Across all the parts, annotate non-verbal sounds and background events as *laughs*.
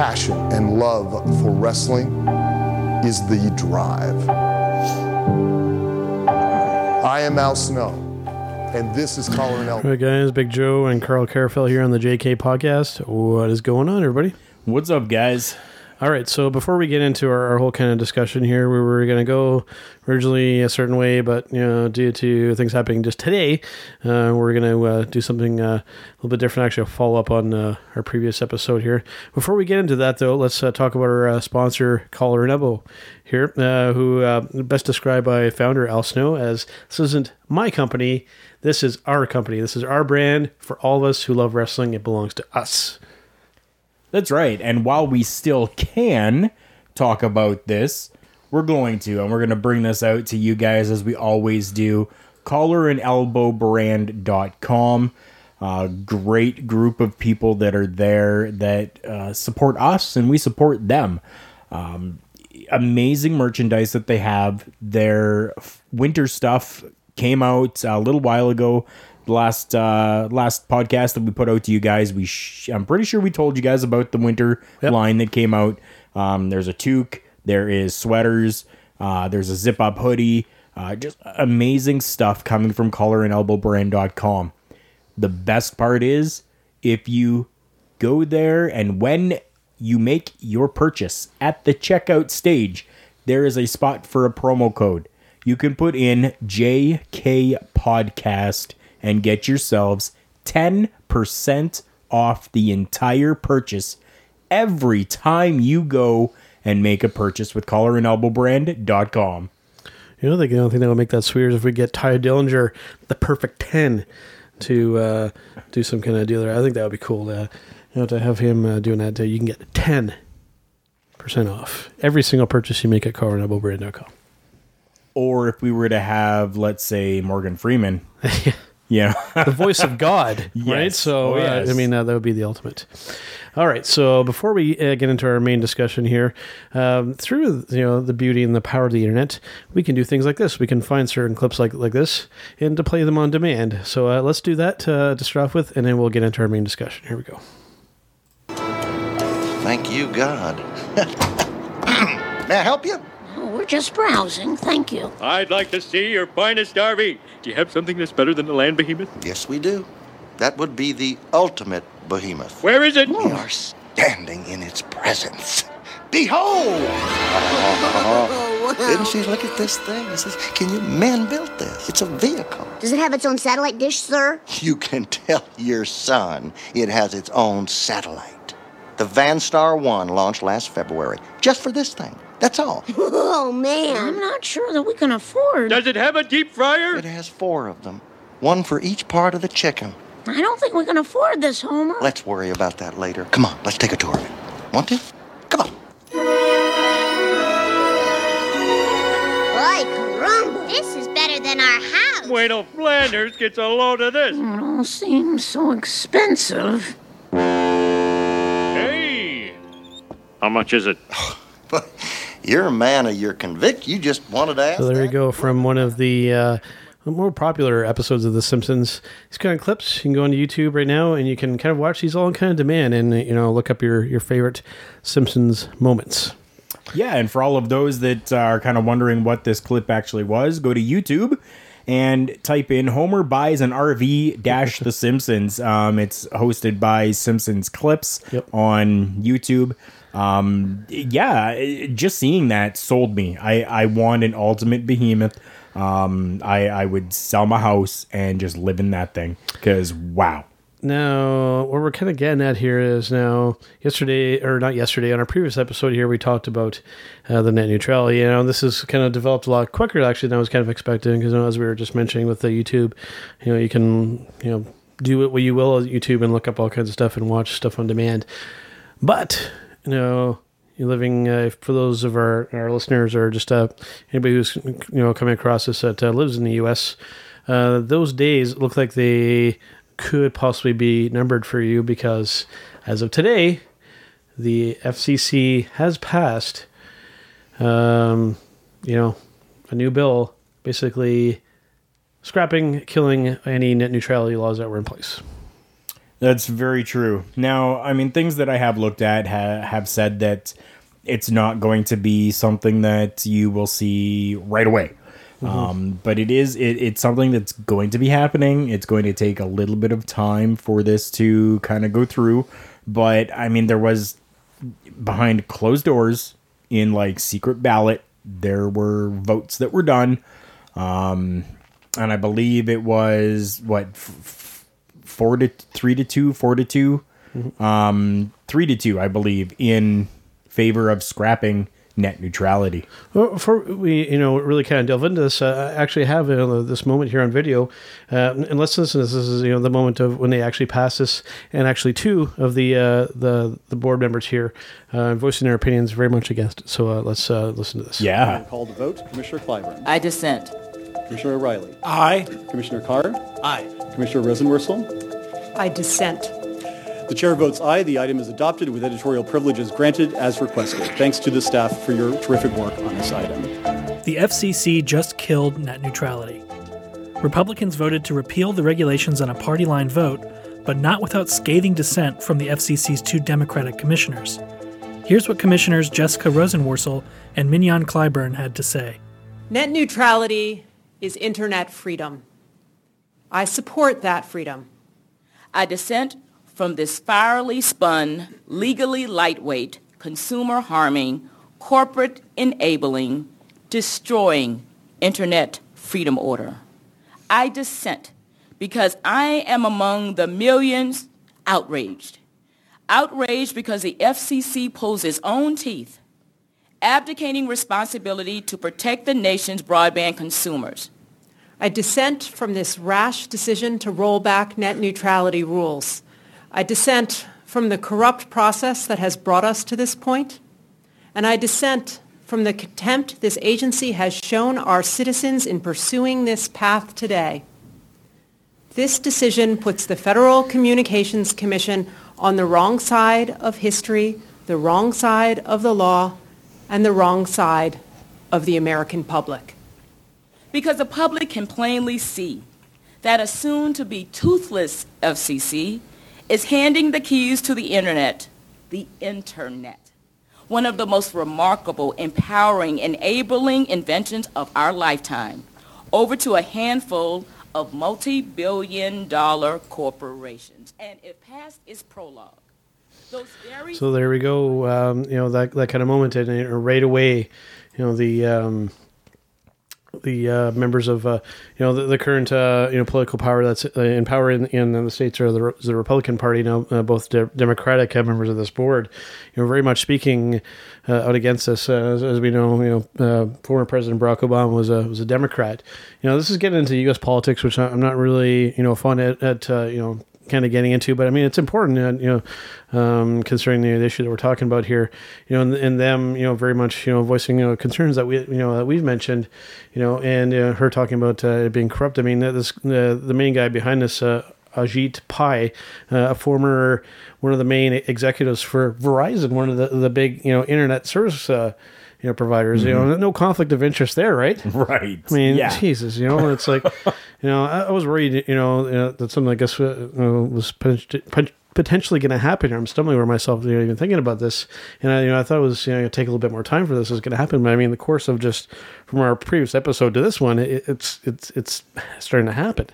Passion and love for wrestling is the drive. I am Al Snow, and this is Collar and Elbow. All right, guys, Big Joe and Carl Carafell here on the JK podcast. What is going on, everybody? What's up, guys? All right, so before we get into our, our whole kind of discussion here, we were going to go originally a certain way, but you know, due to things happening just today, uh, we're going to uh, do something uh, a little bit different. Actually, I'll follow up on uh, our previous episode here. Before we get into that, though, let's uh, talk about our uh, sponsor, Collar and Elbow, here, who best described by founder Al Snow as "This isn't my company. This is our company. This is our brand for all of us who love wrestling. It belongs to us." That's right. And while we still can talk about this, we're going to, and we're going to bring this out to you guys as we always do. Collarandelbowbrand.com. Uh, great group of people that are there that uh, support us and we support them. Um, amazing merchandise that they have. Their winter stuff came out a little while ago. Last uh, last podcast that we put out to you guys, we sh- I'm pretty sure we told you guys about the winter Yep. line that came out. Um, there's a toque, there is sweaters, uh, there's a zip up hoodie, uh, just amazing stuff coming from collarandelbowbrand.com. The best part is if you go there and when you make your purchase at the checkout stage, there is a spot for a promo code. You can put in JK Podcast and get yourselves 10% off the entire purchase every time you go and make a purchase with collarandelbowbrand.com. You know, the only thing that would make that sweeter is if we get Tye Dillinger the perfect 10 to uh, do some kind of deal there. I think that would be cool. Uh, you know, to have him uh, doing that. You can get 10% off every single purchase you make at collarandelbowbrand.com. Or if we were to have, let's say, Morgan Freeman, *laughs* you *laughs* know, The voice of God, *laughs* right? So, Oh, uh. I mean, uh, that would be the ultimate. All right. So before we uh, get into our main discussion here, um, through you know the beauty and the power of the internet, we can do things like this. We can find certain clips like like this and to play them on demand. So uh, let's do that uh, to start off with, and then we'll get into our main discussion. Here we go. Thank you, God. *laughs* May I help you? We're just browsing, thank you. I'd like to see your finest RV. Do you have something that's better than the land behemoth? Yes, we do. That would be the ultimate behemoth. Where is it? We are standing in its presence. Behold! Didn't she look at this thing? This is, can you man built this? It's a vehicle. Does it have its own satellite dish, sir? You can tell your son it has its own satellite. The Vanstar 1 launched last February, just for this thing. That's all. *laughs* Oh, man. I'm not sure that we can afford. Does it have a deep fryer? It has four of them, one for each part of the chicken. I don't think we can afford this, Homer. Let's worry about that later. Come on, let's take a tour of it. Want to? Come on. Ay, caramba. This is better than our house. Wait till Flanders gets a load of this. It all seems so expensive. Hey! How much is it? *laughs* You're a man of your convict. You just wanted to ask. So there you go from one of the uh, more popular episodes of The Simpsons. These kind of clips you can go on YouTube right now, and you can kind of watch these all in kind of demand, and you know look up your your favorite Simpsons moments. Yeah, and for all of those that are kind of wondering what this clip actually was, go to YouTube and type in Homer buys an RV dash The Simpsons. Um, it's hosted by Simpsons Clips Yep. on YouTube. Um, yeah, just seeing that sold me. I, I want an ultimate behemoth. Um, I, I would sell my house and just live in that thing because wow. Now, what we're kind of getting at here is now, yesterday, or not yesterday, on our previous episode here, we talked about uh, the net neutrality. You know, this has kind of developed a lot quicker, actually, than I was kind of expecting, because you know, as we were just mentioning with the YouTube, you know, you can, you know, do what you will on YouTube and look up all kinds of stuff and watch stuff on demand. But you know, you're living uh, for those of our, our listeners or just uh, anybody who's you know coming across this that uh, lives in the U.S. Uh, those days look like they could possibly be numbered for you because as of today, the FCC has passed, um, you know, a new bill basically scrapping, killing any net neutrality laws that were in place. That's very true. Now, I mean, things that I have looked at ha- have said that it's not going to be something that you will see right away. Um, but it is it, it's something that's going to be happening. It's going to take a little bit of time for this to kind of go through. But I mean, there was behind closed doors in like secret ballot. There were votes that were done, um, and I believe it was what f- f- four to three to two, four to 2 um, three to two, I believe, in favor of scrapping net neutrality. Well, before we, you know, really kind of delve into this, uh, I actually have uh, this moment here on video. Uh, and let's listen to this. This is, you know, the moment of when they actually pass this, and actually two of the uh, the the board members here uh, voicing their opinions very much against it. So uh, let's uh, listen to this. Yeah. Call to vote. Commissioner Clyburn. I dissent. Commissioner O'Rielly. Aye. Commissioner Carr. Aye. Commissioner Rosenworcel. I dissent. The chair votes aye. The item is adopted with editorial privileges granted as requested. Thanks to the staff for your terrific work on this item. The FCC just killed net neutrality. Republicans voted to repeal the regulations on a party line vote, but not without scathing dissent from the FCC's two Democratic commissioners. Here's what Commissioners Jessica Rosenworcel and Mignon Clyburn had to say. Net neutrality is internet freedom. I support that freedom. I dissent from this spirally spun, legally lightweight, consumer harming, corporate enabling, destroying internet freedom order. I dissent because I am among the millions outraged. Outraged because the FCC pulls its own teeth, abdicating responsibility to protect the nation's broadband consumers. I dissent from this rash decision to roll back net neutrality rules. I dissent from the corrupt process that has brought us to this. And I dissent from the contempt this agency has shown our citizens in pursuing this path today. This decision puts the Federal Communications Commission on the wrong side of history, the wrong side of the law, and the wrong side of the American public. Because the public can plainly see that a soon-to-be toothless FCC is handing the keys to the internet, the internet, one of the most remarkable, empowering, enabling inventions of our lifetime, over to a handful of multi-billion dollar corporations. And if past is prologue, So there we go. Um, you know that that kind of moment, and right away, you know the um, the uh, members of uh, you know the, the current uh, you know political power that's uh, in power in, in the states are the, the Republican Party now both de- Democratic members of this board you know very much speaking out against this as, as we know you know former President Barack Obama was a was a Democrat you know this is getting into U.S. politics which I'm not really you know fun at, at you know kind of getting into, but I mean, it's important, uh, you know, um, concerning the issue that we're talking about here, you know, and, and them, you know, very much, you know, voicing, you know, concerns that we, you know, that we've mentioned, you know, and uh, her talking about uh, it being corrupt. I mean, this, the, the main guy behind this, uh, Ajit Pai, uh, a former, one of the main executives for Verizon, one of the, the big, you know, internet service, uh, you know, providers, you know, no conflict of interest there, right? Right. I mean, Yeah. Jesus, you know, it's like, you know, I, I was worried, you know, uh, that something I guess uh, was pot- pot- potentially going to happen. I'm stumbling over myself, you know, even thinking about this, and I, you know, I thought it was, you know, take a little bit more time for this was going to happen. But I mean, the course of just from our previous episode to this one, it, it's it's it's starting to happen.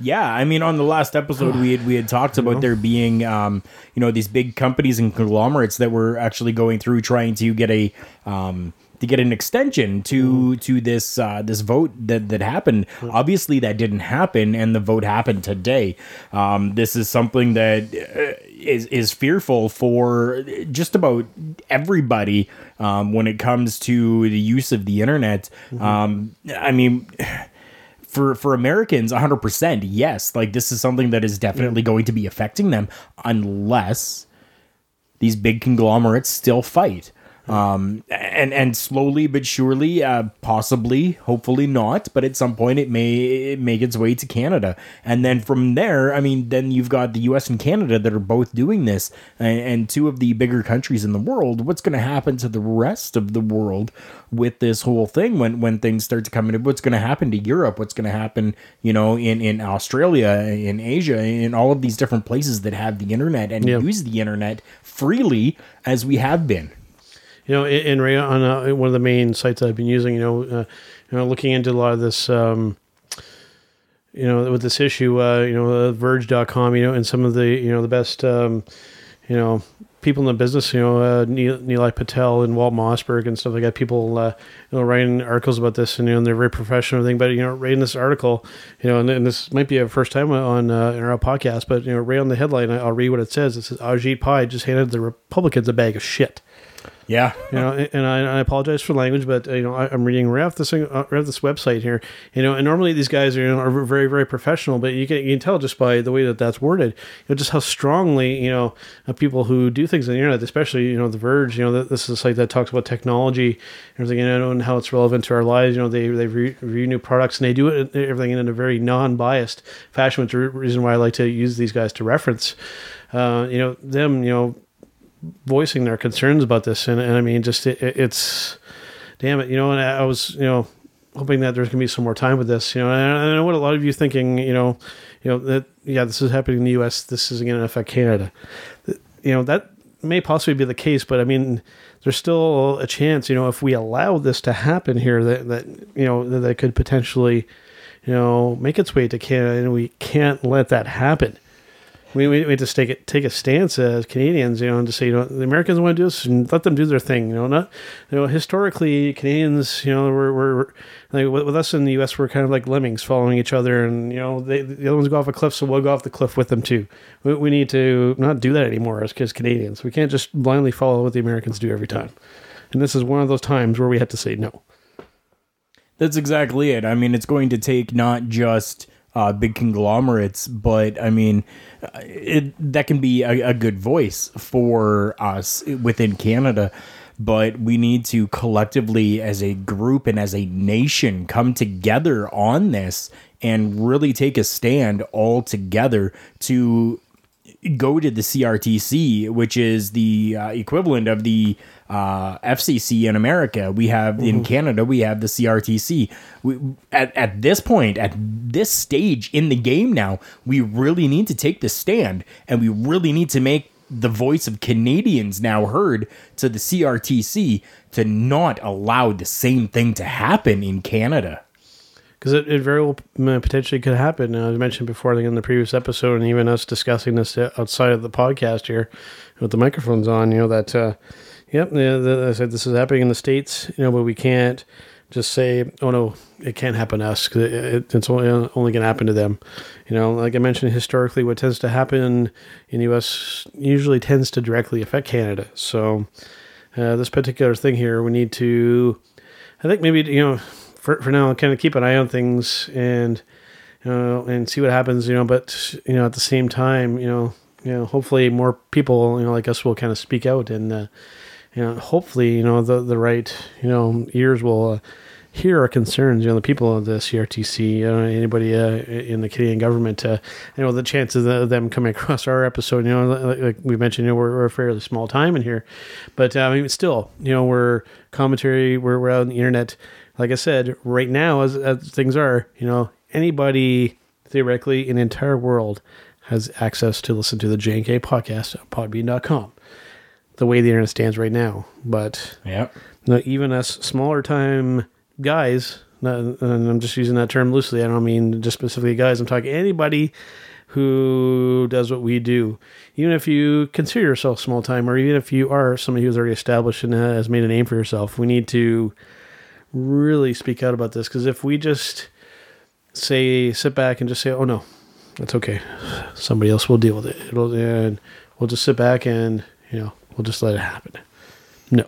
Yeah, I mean, on the last episode, we had we had talked about there being, um, you know, these big companies and conglomerates that were actually going through trying to get a um, to get an extension to to this uh, this vote that that happened. Obviously, that didn't happen, and the vote happened today. Um, this is something that uh, is is fearful for just about everybody um, when it comes to the use of the internet. Um, I mean for for Americans, 100%, yes, like this is something that is definitely going to be affecting them unless these big conglomerates still fight. Um, and and slowly but surely, uh, possibly, hopefully not, but at some point it may make its way to Canada, and then from there, I mean, then you've got the U.S. and Canada that are both doing this, and, and two of the bigger countries in the world. What's going to happen to the rest of the world with this whole thing when when things start to come in? What's going to happen to Europe? What's going to happen, you know, in in Australia, in Asia, in all of these different places that have the internet and use the internet freely as we have been. You know, in, in on uh, one of the main sites that I've been using, you know, uh, you know, looking into a lot of this, um, you know, with this issue, uh, you know, uh, Verge.com, you know, and some of the, you know, the best, um, you know, people in the business, you know, uh, Neil, Nilay Patel and Walt Mossberg and stuff like that. People, uh, you know, writing articles about this, and you know, and they're very professional everything. But you know, in this article, you know, and, and this might be a first time on uh, our podcast, but you know, right on the headline, I'll read what it says. It says Ajit Pai just handed the Republicans a bag of shit. Yeah, you know, and I, I apologize for language, but uh, you know, I, I'm reading right off this thing, uh, right off this website here. You know, and normally these guys are, you know, are very very professional, but you can you can tell just by the way that that's worded, you know, just how strongly you know uh, people who do things on the internet, especially you know the Verge, you know, this is a site that talks about technology, and everything, you know, and how it's relevant to our lives. You know, they they re- review new products and they do it everything in a very non-biased fashion, which is the reason why I like to use these guys to reference. Uh, you know, them, you know voicing their concerns about this, and, and I mean, just it, it's damn it, you know. And I was, you know, hoping that there's gonna be some more time with this, you know. And I know what a lot of you thinking, you know, you know that yeah, this is happening in the U.S. This is going to affect Canada. You know that may possibly be the case, but I mean, there's still a chance, you know, if we allow this to happen here, that that you know that, that could potentially, you know, make its way to Canada, and we can't let that happen we, we, we just take it take a stance as Canadians, you know, and to say, you know, the Americans want to do this and let them do their thing, you know, not, you know, historically Canadians, you know, we're, we're like with, us in the U.S., we're kind of like lemmings following each other, and you know, they, the other ones go off a cliff, so we'll go off the cliff with them too. We, we need to not do that anymore as, as Canadians. We can't just blindly follow what the Americans do every time, and this is one of those times where we have to say no. That's exactly it. I mean, it's going to take not just uh, big conglomerates, but I mean, uh, it, that can be a, a good voice for us within Canada. But we need to collectively, as a group and as a nation, come together on this and really take a stand all together to go to the CRTC, which is the uh, equivalent of the uh, FCC in America. We have mm-hmm. in Canada, we have the CRTC. We, at, at this point, at this stage in the game now, we really need to take the stand and we really need to make the voice of Canadians now heard to the CRTC to not allow the same thing to happen in Canada because it, it very well potentially could happen. Uh, I mentioned before, I think in the previous episode, and even us discussing this outside of the podcast here with the microphones on, you know, that, uh, yep, I said this is happening in the States, you know, but we can't just say, oh no, it can't happen to us because it, it's only, only going to happen to them. You know, like I mentioned, historically, what tends to happen in the U.S. usually tends to directly affect Canada. So, uh, this particular thing here, we need to, I think maybe, you know, for, for now, kind of keep an eye on things and you know and see what happens. You know, but you know at the same time, you know, you know, hopefully more people you know like us will kind of speak out and uh, know hopefully you know the the right you know ears will. Uh, hear our concerns. You know, the people of the CRTC, anybody uh, in the Canadian government. Uh, you know, the chances of them coming across our episode. You know, like, like we mentioned, you know, we're, we're, a fairly small time in here, but uh, I mean, still, you know, we're commentary. We're, we're out on the internet like I said, right now, as, as things are, you know, anybody theoretically in the entire world has access to listen to the JNK podcast at podbean.com. The way the internet stands right now. But yeah, you know, even us smaller time guys, and I'm just using that term loosely, I don't mean just specifically guys, I'm talking anybody who does what we do. Even if you consider yourself small time, or even if you are somebody who's already established and has made a name for yourself, we need to really speak out about this because if we just say sit back and just say oh no that's okay somebody else will deal with it it'll and we'll just sit back and you know we'll just let it happen no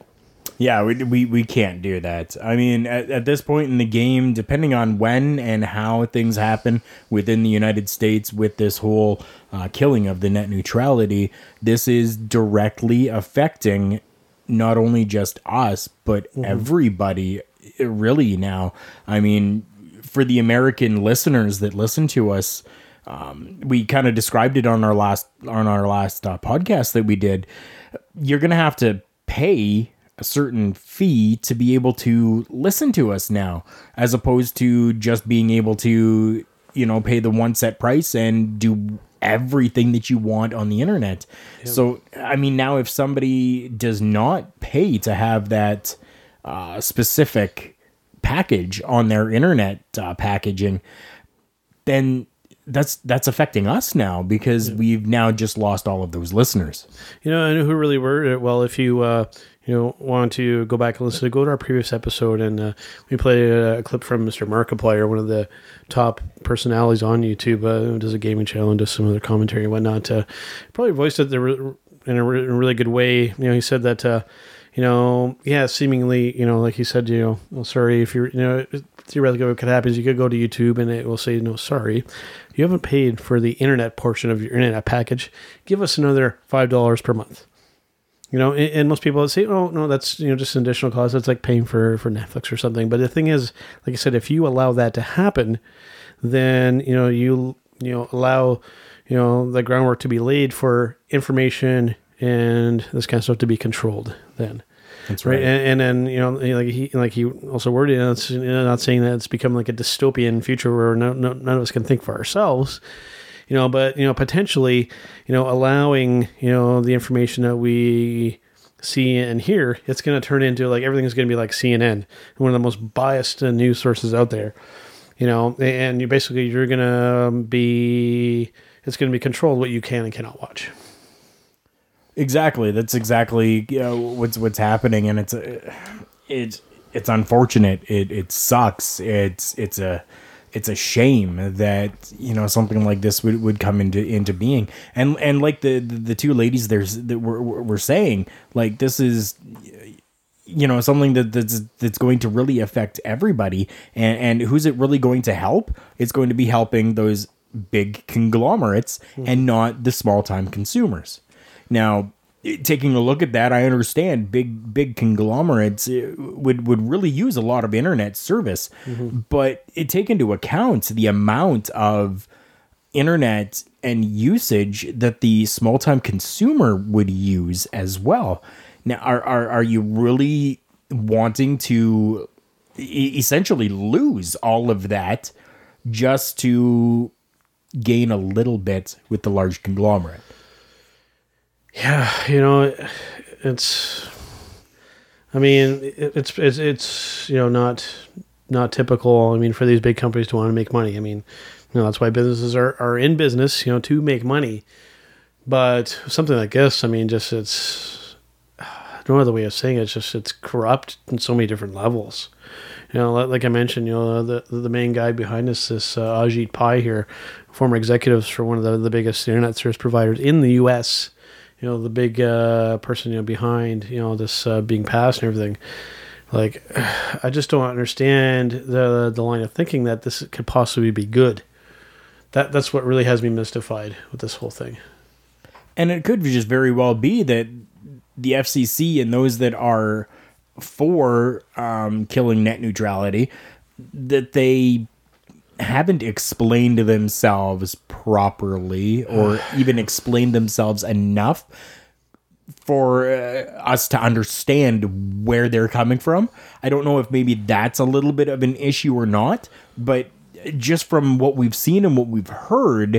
Yeah, we, we, we can't do that. I mean, at, at this point in the game, depending on when and how things happen within the United States with this whole uh, killing of the net neutrality, this is directly affecting not only just us, but everybody uh, really now. I mean, for the American listeners that listen to us, um, we kind of described it on our last on our last uh, podcast that we did. You're gonna have to pay a certain fee to be able to listen to us now, as opposed to just being able to you know pay the one set price and do everything that you want on the internet. So I mean, now if somebody does not pay to have that uh, specific package on their internet uh, packaging, then that's that's affecting us now because we've now just lost all of those listeners. You know, and who really were well. If you uh, you know want to go back and listen, go to our previous episode, and uh, we played a, a clip from Mr. Markiplier, one of the top personalities on YouTube. Uh, who does a gaming channel and does some other commentary and whatnot. Uh, probably voiced it in a, re- in a really good way. You know, he said that. Uh, you know, yeah, seemingly, you know, like he said, you know, oh, sorry if you're, you know, theoretically what could happen is you could go to YouTube and it will say, no, sorry, you haven't paid for the internet portion of your internet package. Give us another five dollars per month. You know, and, and most people say, oh no, that's you know just an additional cost. That's like paying for for Netflix or something. But the thing is, like I said, if you allow that to happen, then you know you you know allow you know the groundwork to be laid for information and this kind of stuff to be controlled. Then. That's right. right. And, and then you know, like he like he also worded, it, it's you know, not saying that it's become like a dystopian future where no, no, none of us can think for ourselves, you know, but you know, potentially, you know, allowing you know the information that we see and hear, it's going to turn into like everything's going to be like CNN, one of the most biased news sources out there, you know, and you basically you're going to be it's going to be controlled what you can and cannot watch. Exactly. That's exactly you know, what's what's happening, and it's it's it's unfortunate. It it sucks. It's it's a it's a shame that you know something like this would, would come into into being. And and like the the, the two ladies there's that were were saying, like this is you know something that that's, that's going to really affect everybody and and who's it really going to help it's going to be helping those big conglomerates and mm-hmm. not the small time consumers now taking a look at that i understand big big conglomerates uh, would would really use a lot of internet service but it take into account the amount of internet and usage that the small time consumer would use as well. Now, are are, are you really wanting to e- essentially lose all of that just to gain a little bit with the large conglomerate? Yeah, you know, it's. I mean, it's it's it's you know not not typical. I mean, for these big companies to want to make money. I mean, you know that's why businesses are are in business. You know, to make money. But something like this, I mean, just it's *sighs* no other way of saying it. It's just it's corrupt in so many different levels. You know, like- I mentioned, you know, the the main guy behind this, this uh, Ajit Pai here, former executives for one of the, the biggest internet service providers in the U.S. You know, the big uh, person you know behind you know this uh, being passed and everything. Like, *sighs* I just don't understand the the line of thinking that this could possibly be good. That that's what really has me mystified with this whole thing. And it could just very well be that the FCC and those that are for um, killing net neutrality, that they haven't explained themselves properly or *sighs* even explained themselves enough for uh, us to understand where they're coming from. I don't know if maybe that's a little bit of an issue or not, but just from what we've seen and what we've heard,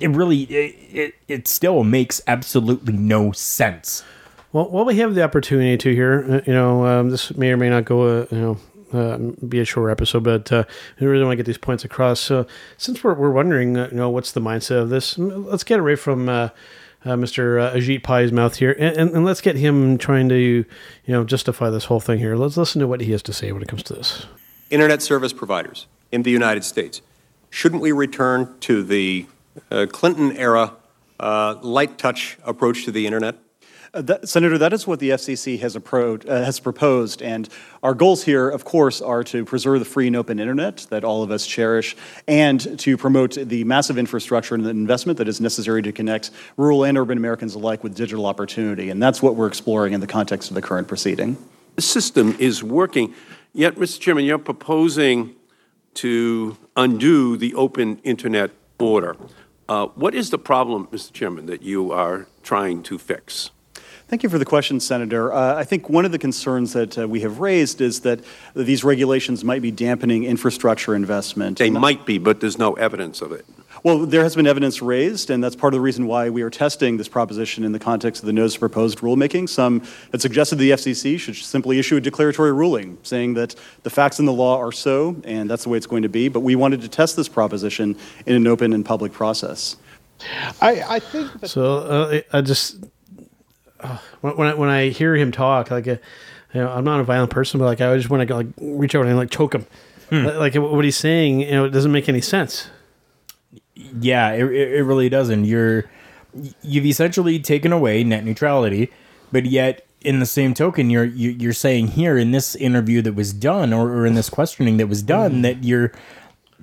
it really it, it it still makes absolutely no sense. Well, while we have the opportunity to here, uh, you know, um, this may or may not go, uh, you know, uh, be a short episode, but uh, we really want to get these points across. So, since we're, we're wondering, uh, you know, what's the mindset of this, let's get right from uh, uh, Mr. Ajit Pai's mouth here, and, and, and let's get him trying to, you know, justify this whole thing here. Let's listen to what he has to say when it comes to this. internet service providers in the United States. Shouldn't we return to the Clinton era light touch approach to the internet? Uh, that, Senator, that is what the FCC has, appro- uh, has proposed. And our goals here, of course, are to preserve the free and open internet that all of us cherish and to promote the massive infrastructure and the investment that is necessary to connect rural and urban Americans alike with digital opportunity. And that's what we're exploring in the context of the current proceeding. The system is working. Yet, Mr. Chairman, you're proposing to undo the open internet order. Uh, what is the problem, Mr. Chairman, that you are trying to fix? Thank you for the question, Senator. Uh, I think one of the concerns that uh, we have raised is that these regulations might be dampening infrastructure investment. They might be, but there's no evidence of it. Well, there has been evidence raised, and that's part of the reason why we are testing this proposition in the context of the notice of proposed rulemaking. Some had suggested the FCC should simply issue a declaratory ruling saying that the facts in the law are so, and that's the way it's going to be. But we wanted to test this proposition in an open and public process. I, I think that- so. Uh, I just uh, when I, when I hear him talk, like, uh, you know, I'm not a violent person, but like I just want to like reach out and like choke him. Hmm. Like what he's saying, you know, it doesn't make any sense. Yeah, it, it really doesn't. You're you've essentially taken away net neutrality, but yet in the same token, you're you, you're saying here in this interview that was done, or, or in this questioning that was done, that you're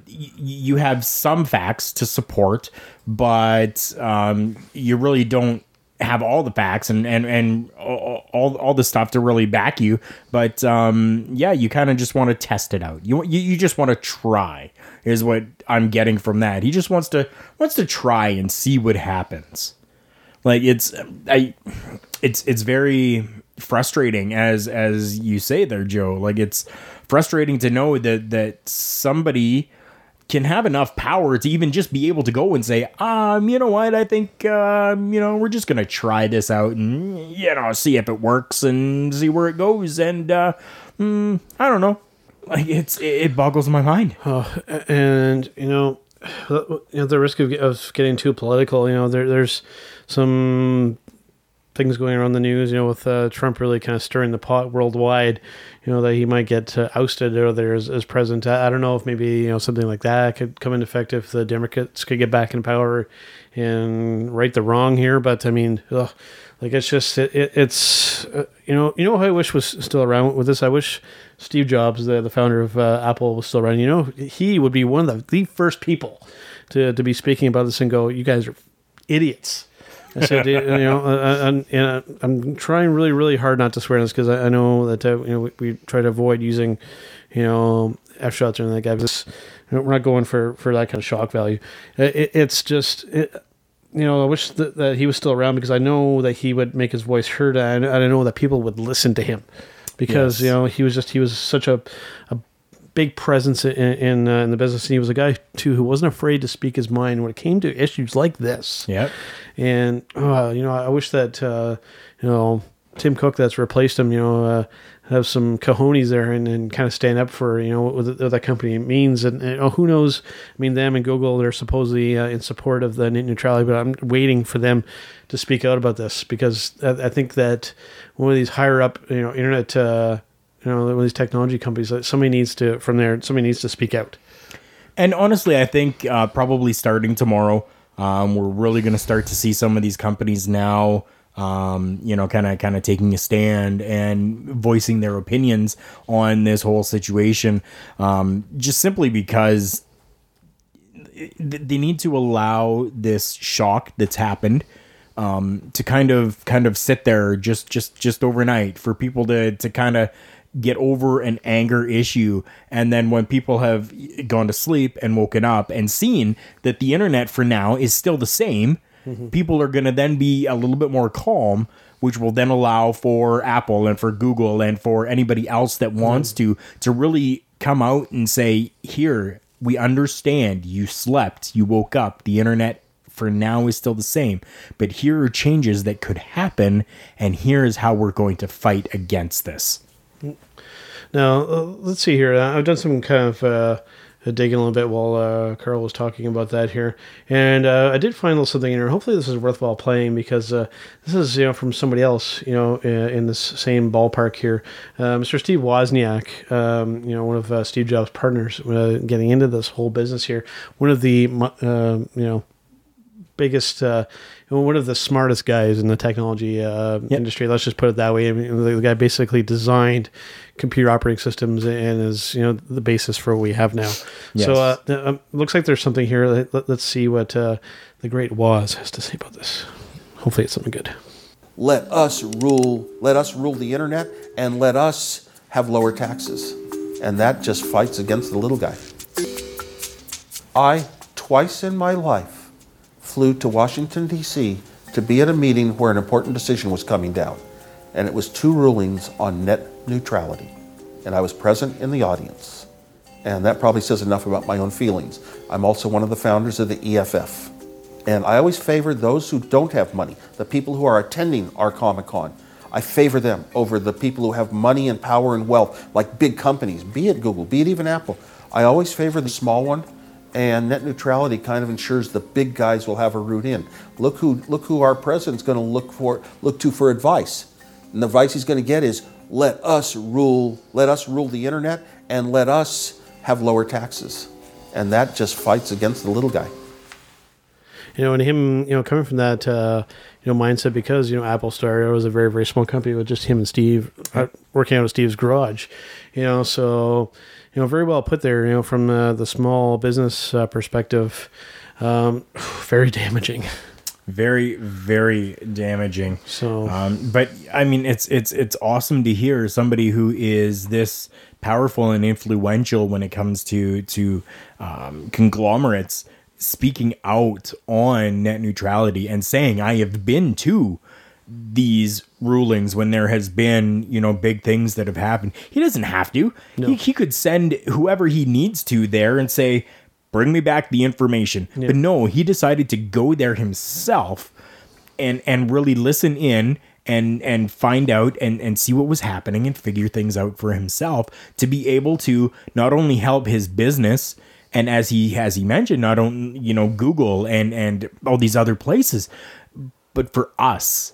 you have some facts to support, but um, you really don't have all the facts and and and all all the stuff to really back you. But um, yeah, you kind of just want to test it out. You you, you just want to try is what I'm getting from that. He just wants to wants to try and see what happens. Like it's I it's it's very frustrating as as you say there, Joe. Like it's frustrating to know that that somebody can have enough power to even just be able to go and say, um, you know what, I think, um, you know, we're just gonna try this out and you know see if it works and see where it goes. And uh, mm, I don't know, like it's it boggles my mind. And you know, *sighs* know, the risk of, of getting too political. You know, there there's some things going around the news. You know, with uh, Trump really kind of stirring the pot worldwide. You know that he might get uh, ousted or there as, as president. I, I don't know if maybe you know something like that could come into effect if the Democrats could get back in power and right the wrong here. But I mean, ugh, like it's just it, it, it's uh, you know you know I wish was still around with this. I wish Steve Jobs, the the founder of uh, Apple, was still around. You know, he would be one of the, the first people to to be speaking about this and go, "You guys are idiots." I said, you know, I, I, and uh, I'm trying really, really hard not to swear on this because I, I, know that uh, you know we, we, try to avoid using, you know, f shots or anything like that. Because we're not going for for that kind of shock value. It, it's just. It, you know, I wish that, that, he was still around because I know that he would make his voice heard, and I know that people would listen to him because yes. you know he was just he was such a, a big presence in in, uh, in, the business. And he was a guy too who wasn't afraid to speak his mind when it came to issues like this. Yeah, and uh, you know, I wish that uh, you know Tim Cook that's replaced him, you know, uh, have some cojones there and, and kind of stand up for you know what, what that company means. And, and oh, who knows? I mean, them and Google they're supposedly uh, in support of the net neutrality, but I'm waiting for them to speak out about this because I, I think that one of these higher up, you know, internet, uh, you know, these technology companies, somebody needs to from there, somebody needs to speak out. And honestly, I think uh, probably starting tomorrow, um, we're really going to start to see some of these companies now um, you know, kind of kind of taking a stand and voicing their opinions on this whole situation, um, just simply because they need to allow this shock that's happened um, to kind of kind of sit there just just just overnight for people to to kind of get over an anger issue and then when people have gone to sleep and woken up and seen that the internet for now is still the same mm-hmm. people are going to then be a little bit more calm which will then allow for Apple and for Google and for anybody else that wants mm-hmm. to to really come out and say here we understand you slept you woke up the internet for now is still the same but here are changes that could happen and here is how we're going to fight against this now uh, let's see here i've done some kind of uh, digging a little bit while uh, Carl was talking about that here, and uh, I did find a little something in here. Hopefully, this is worthwhile playing because uh, this is you know from somebody else you know in, in this same ballpark here, Mr. Steve Wozniak, um, you know one of Steve Jobs' partners, getting into this whole business here. One of the you know biggest, uh, one of the smartest guys in the technology uh, industry. Let's just put it that way. I mean, the, the guy basically designed computer operating systems and is you know the basis for what we have now. Yes. So uh, th- um, looks like there's something here. Let, let, us see what uh, the great Woz has to say about this. Hopefully, it's something good. Let us rule. Let us rule the internet, and let us have lower taxes, and that just fights against the little guy. I twice in my life flew to Washington D.C. to be at a meeting where an important decision was coming down, and it was two rulings on net neutrality, and I was present in the audience. And that probably says enough about my own feelings. I'm also one of the founders of the EFF. And I always favor those who don't have money, the people who are attending our Comic Con. I favor them over the people who have money and power and wealth, like big companies, be it Google, be it even Apple. I always favor the small one, and net neutrality kind of ensures the big guys will have a route in. Look who, look who our president's going to look for, look to for advice. And the advice he's going to get is let us rule, let us rule the internet, and let us have lower taxes. And that just fights against the little guy you know, and him, you know, coming from that, uh, you know, mindset because you know Apple Star was a very very small company with just him and Steve uh, working out of Steve's garage, you know, so you know very well put there, you know, from uh, the small business uh, perspective, um, *sighs* very damaging. Very, very damaging. So, um, but I mean, it's it's it's awesome to hear somebody who is this powerful and influential when it comes to to um, conglomerates speaking out on net neutrality and saying I have been to these rulings when there has been you know big things that have happened he doesn't have to No. he, he could send whoever he needs to there and say bring me back the information Yeah. but no he decided to go there himself and and really listen in and and find out and and see what was happening and figure things out for himself to be able to not only help his business and as he as he mentioned not only you know Google and and all these other places but for us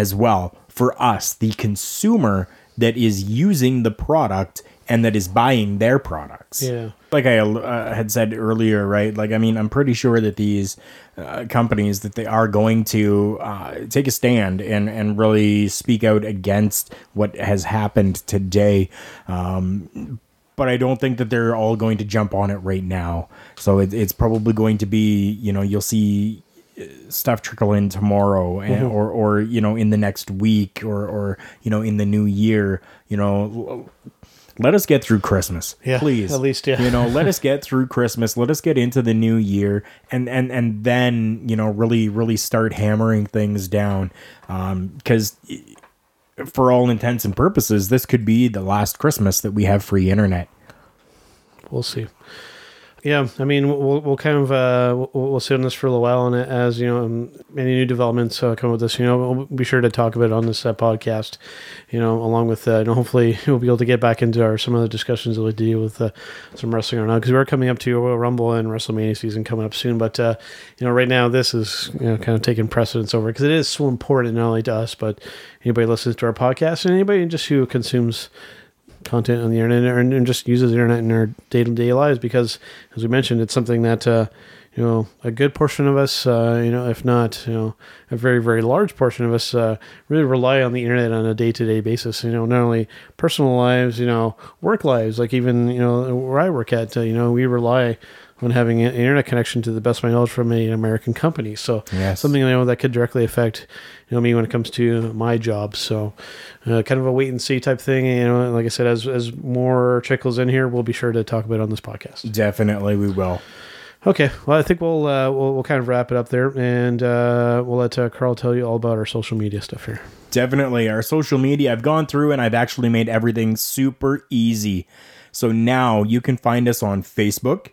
as well for us the consumer that is using the product and that is buying their products Yeah. like I uh, had said earlier, right? Like, I mean, I'm pretty sure that these uh, companies that they are going to uh, take a stand and and really speak out against what has happened today. Um, but I don't think that they're all going to jump on it right now. So it, it's probably going to be, you know, you'll see stuff trickle in tomorrow and, Mhm. or or you know in the next week or or you know in the new year you know let us get through Christmas, Yeah, please. at least, yeah. You know, let us get through Christmas. Let us get into the new year, and and and then you know, really, really start hammering things down, because for all intents and purposes, this could be the last Christmas that we have free internet. We'll see. Yeah, I mean, we'll we'll kind of uh, we'll, sit on this for a little while, and as you know, um, any new developments uh, come with this, you know, we'll be sure to talk about it on this uh, podcast. You know, along with uh, know, hopefully *laughs* we'll be able to get back into our some of the discussions that we deal with uh, some wrestling or not because we're coming up to Royal Rumble and WrestleMania season coming up soon. But uh, you know, right now this is you know kind of taking precedence over because it is so important not only to us but anybody listens to our podcast and anybody just who consumes content on the internet and, and just uses the internet in our day-to-day lives because as we mentioned it's something that uh, you know a good portion of us uh, you know if not you know a very very large portion of us uh, really rely on the internet on a day-to-day basis. You know not only personal lives you know work lives like even you know where i work at uh, you know we rely on having an internet connection to the best of my knowledge from an American company. So Yes. something you know that could directly affect you know me when it comes to my job. So uh, kind of a wait and see type thing. You know, like I said, as as more trickles in here, we'll be sure to talk about it on this podcast. Definitely, we will. Okay, well, I think we'll uh, we'll, we'll kind of wrap it up there, and uh, we'll let uh, Carl tell you all about our social media stuff here. Definitely. Our social media, I've gone through and I've actually made everything super easy. So now you can find us on Facebook.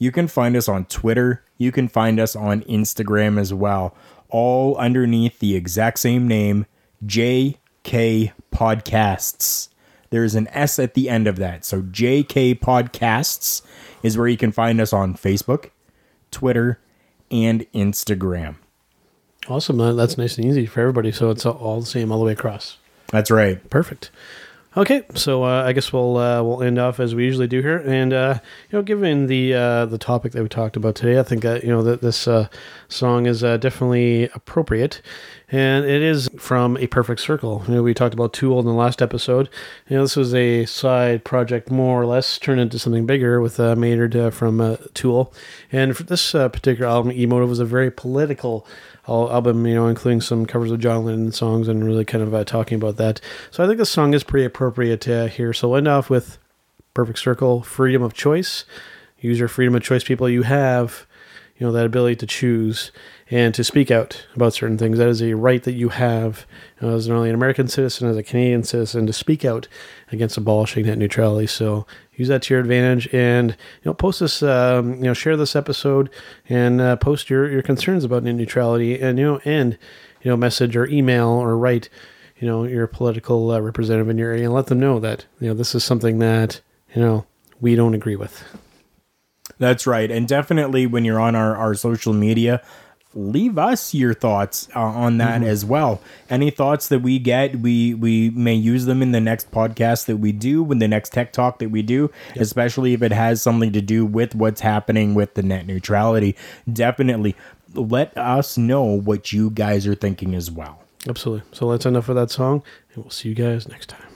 You can find us on Twitter. You can find us on Instagram as well. All underneath the exact same name, JK Podcasts. There's an S at the end of that. So JK Podcasts is where you can find us on Facebook, Twitter, and Instagram. Awesome, that's nice and easy for everybody. So it's all the same all the way across. That's right. Perfect. Okay, so uh, I guess we'll uh, we'll end off as we usually do here, and uh, you know, given the uh, the topic that we talked about today, I think that you know that this uh, song is uh, definitely appropriate, and it is from A Perfect Circle. You know, we talked about Tool in the last episode. You know, this was a side project, more or less, turned into something bigger with uh, Maynard uh, from uh, Tool, and for this uh, particular album, Emotive was a very political album, you know, including some covers of John Lennon songs and really kind of uh, talking about that. So I think this song is pretty appropriate uh, here. So we'll end off with Perfect Circle, Freedom of Choice. Use your freedom of choice, people. You have, you know, that ability to choose and to speak out about certain things. That is a right that you have you know, as not only an American citizen, as a Canadian citizen, to speak out against abolishing net neutrality. So use that to your advantage and you know post this um, you know share this episode and uh, post your your concerns about net neutrality and you know and you know message or email or write you know your political uh, representative in your area and let them know that you know this is something that you know we don't agree with That's right. And definitely when you're on our, our social media, leave us your thoughts uh, on that Mhm. as well. Any thoughts that we get, we we may use them in the next podcast that we do, in the next tech talk that we do, especially if it has something to do with what's happening with the net neutrality. Definitely let us know what you guys are thinking as well. absolutely so let's end up with that song and we'll see you guys next time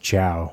Ciao.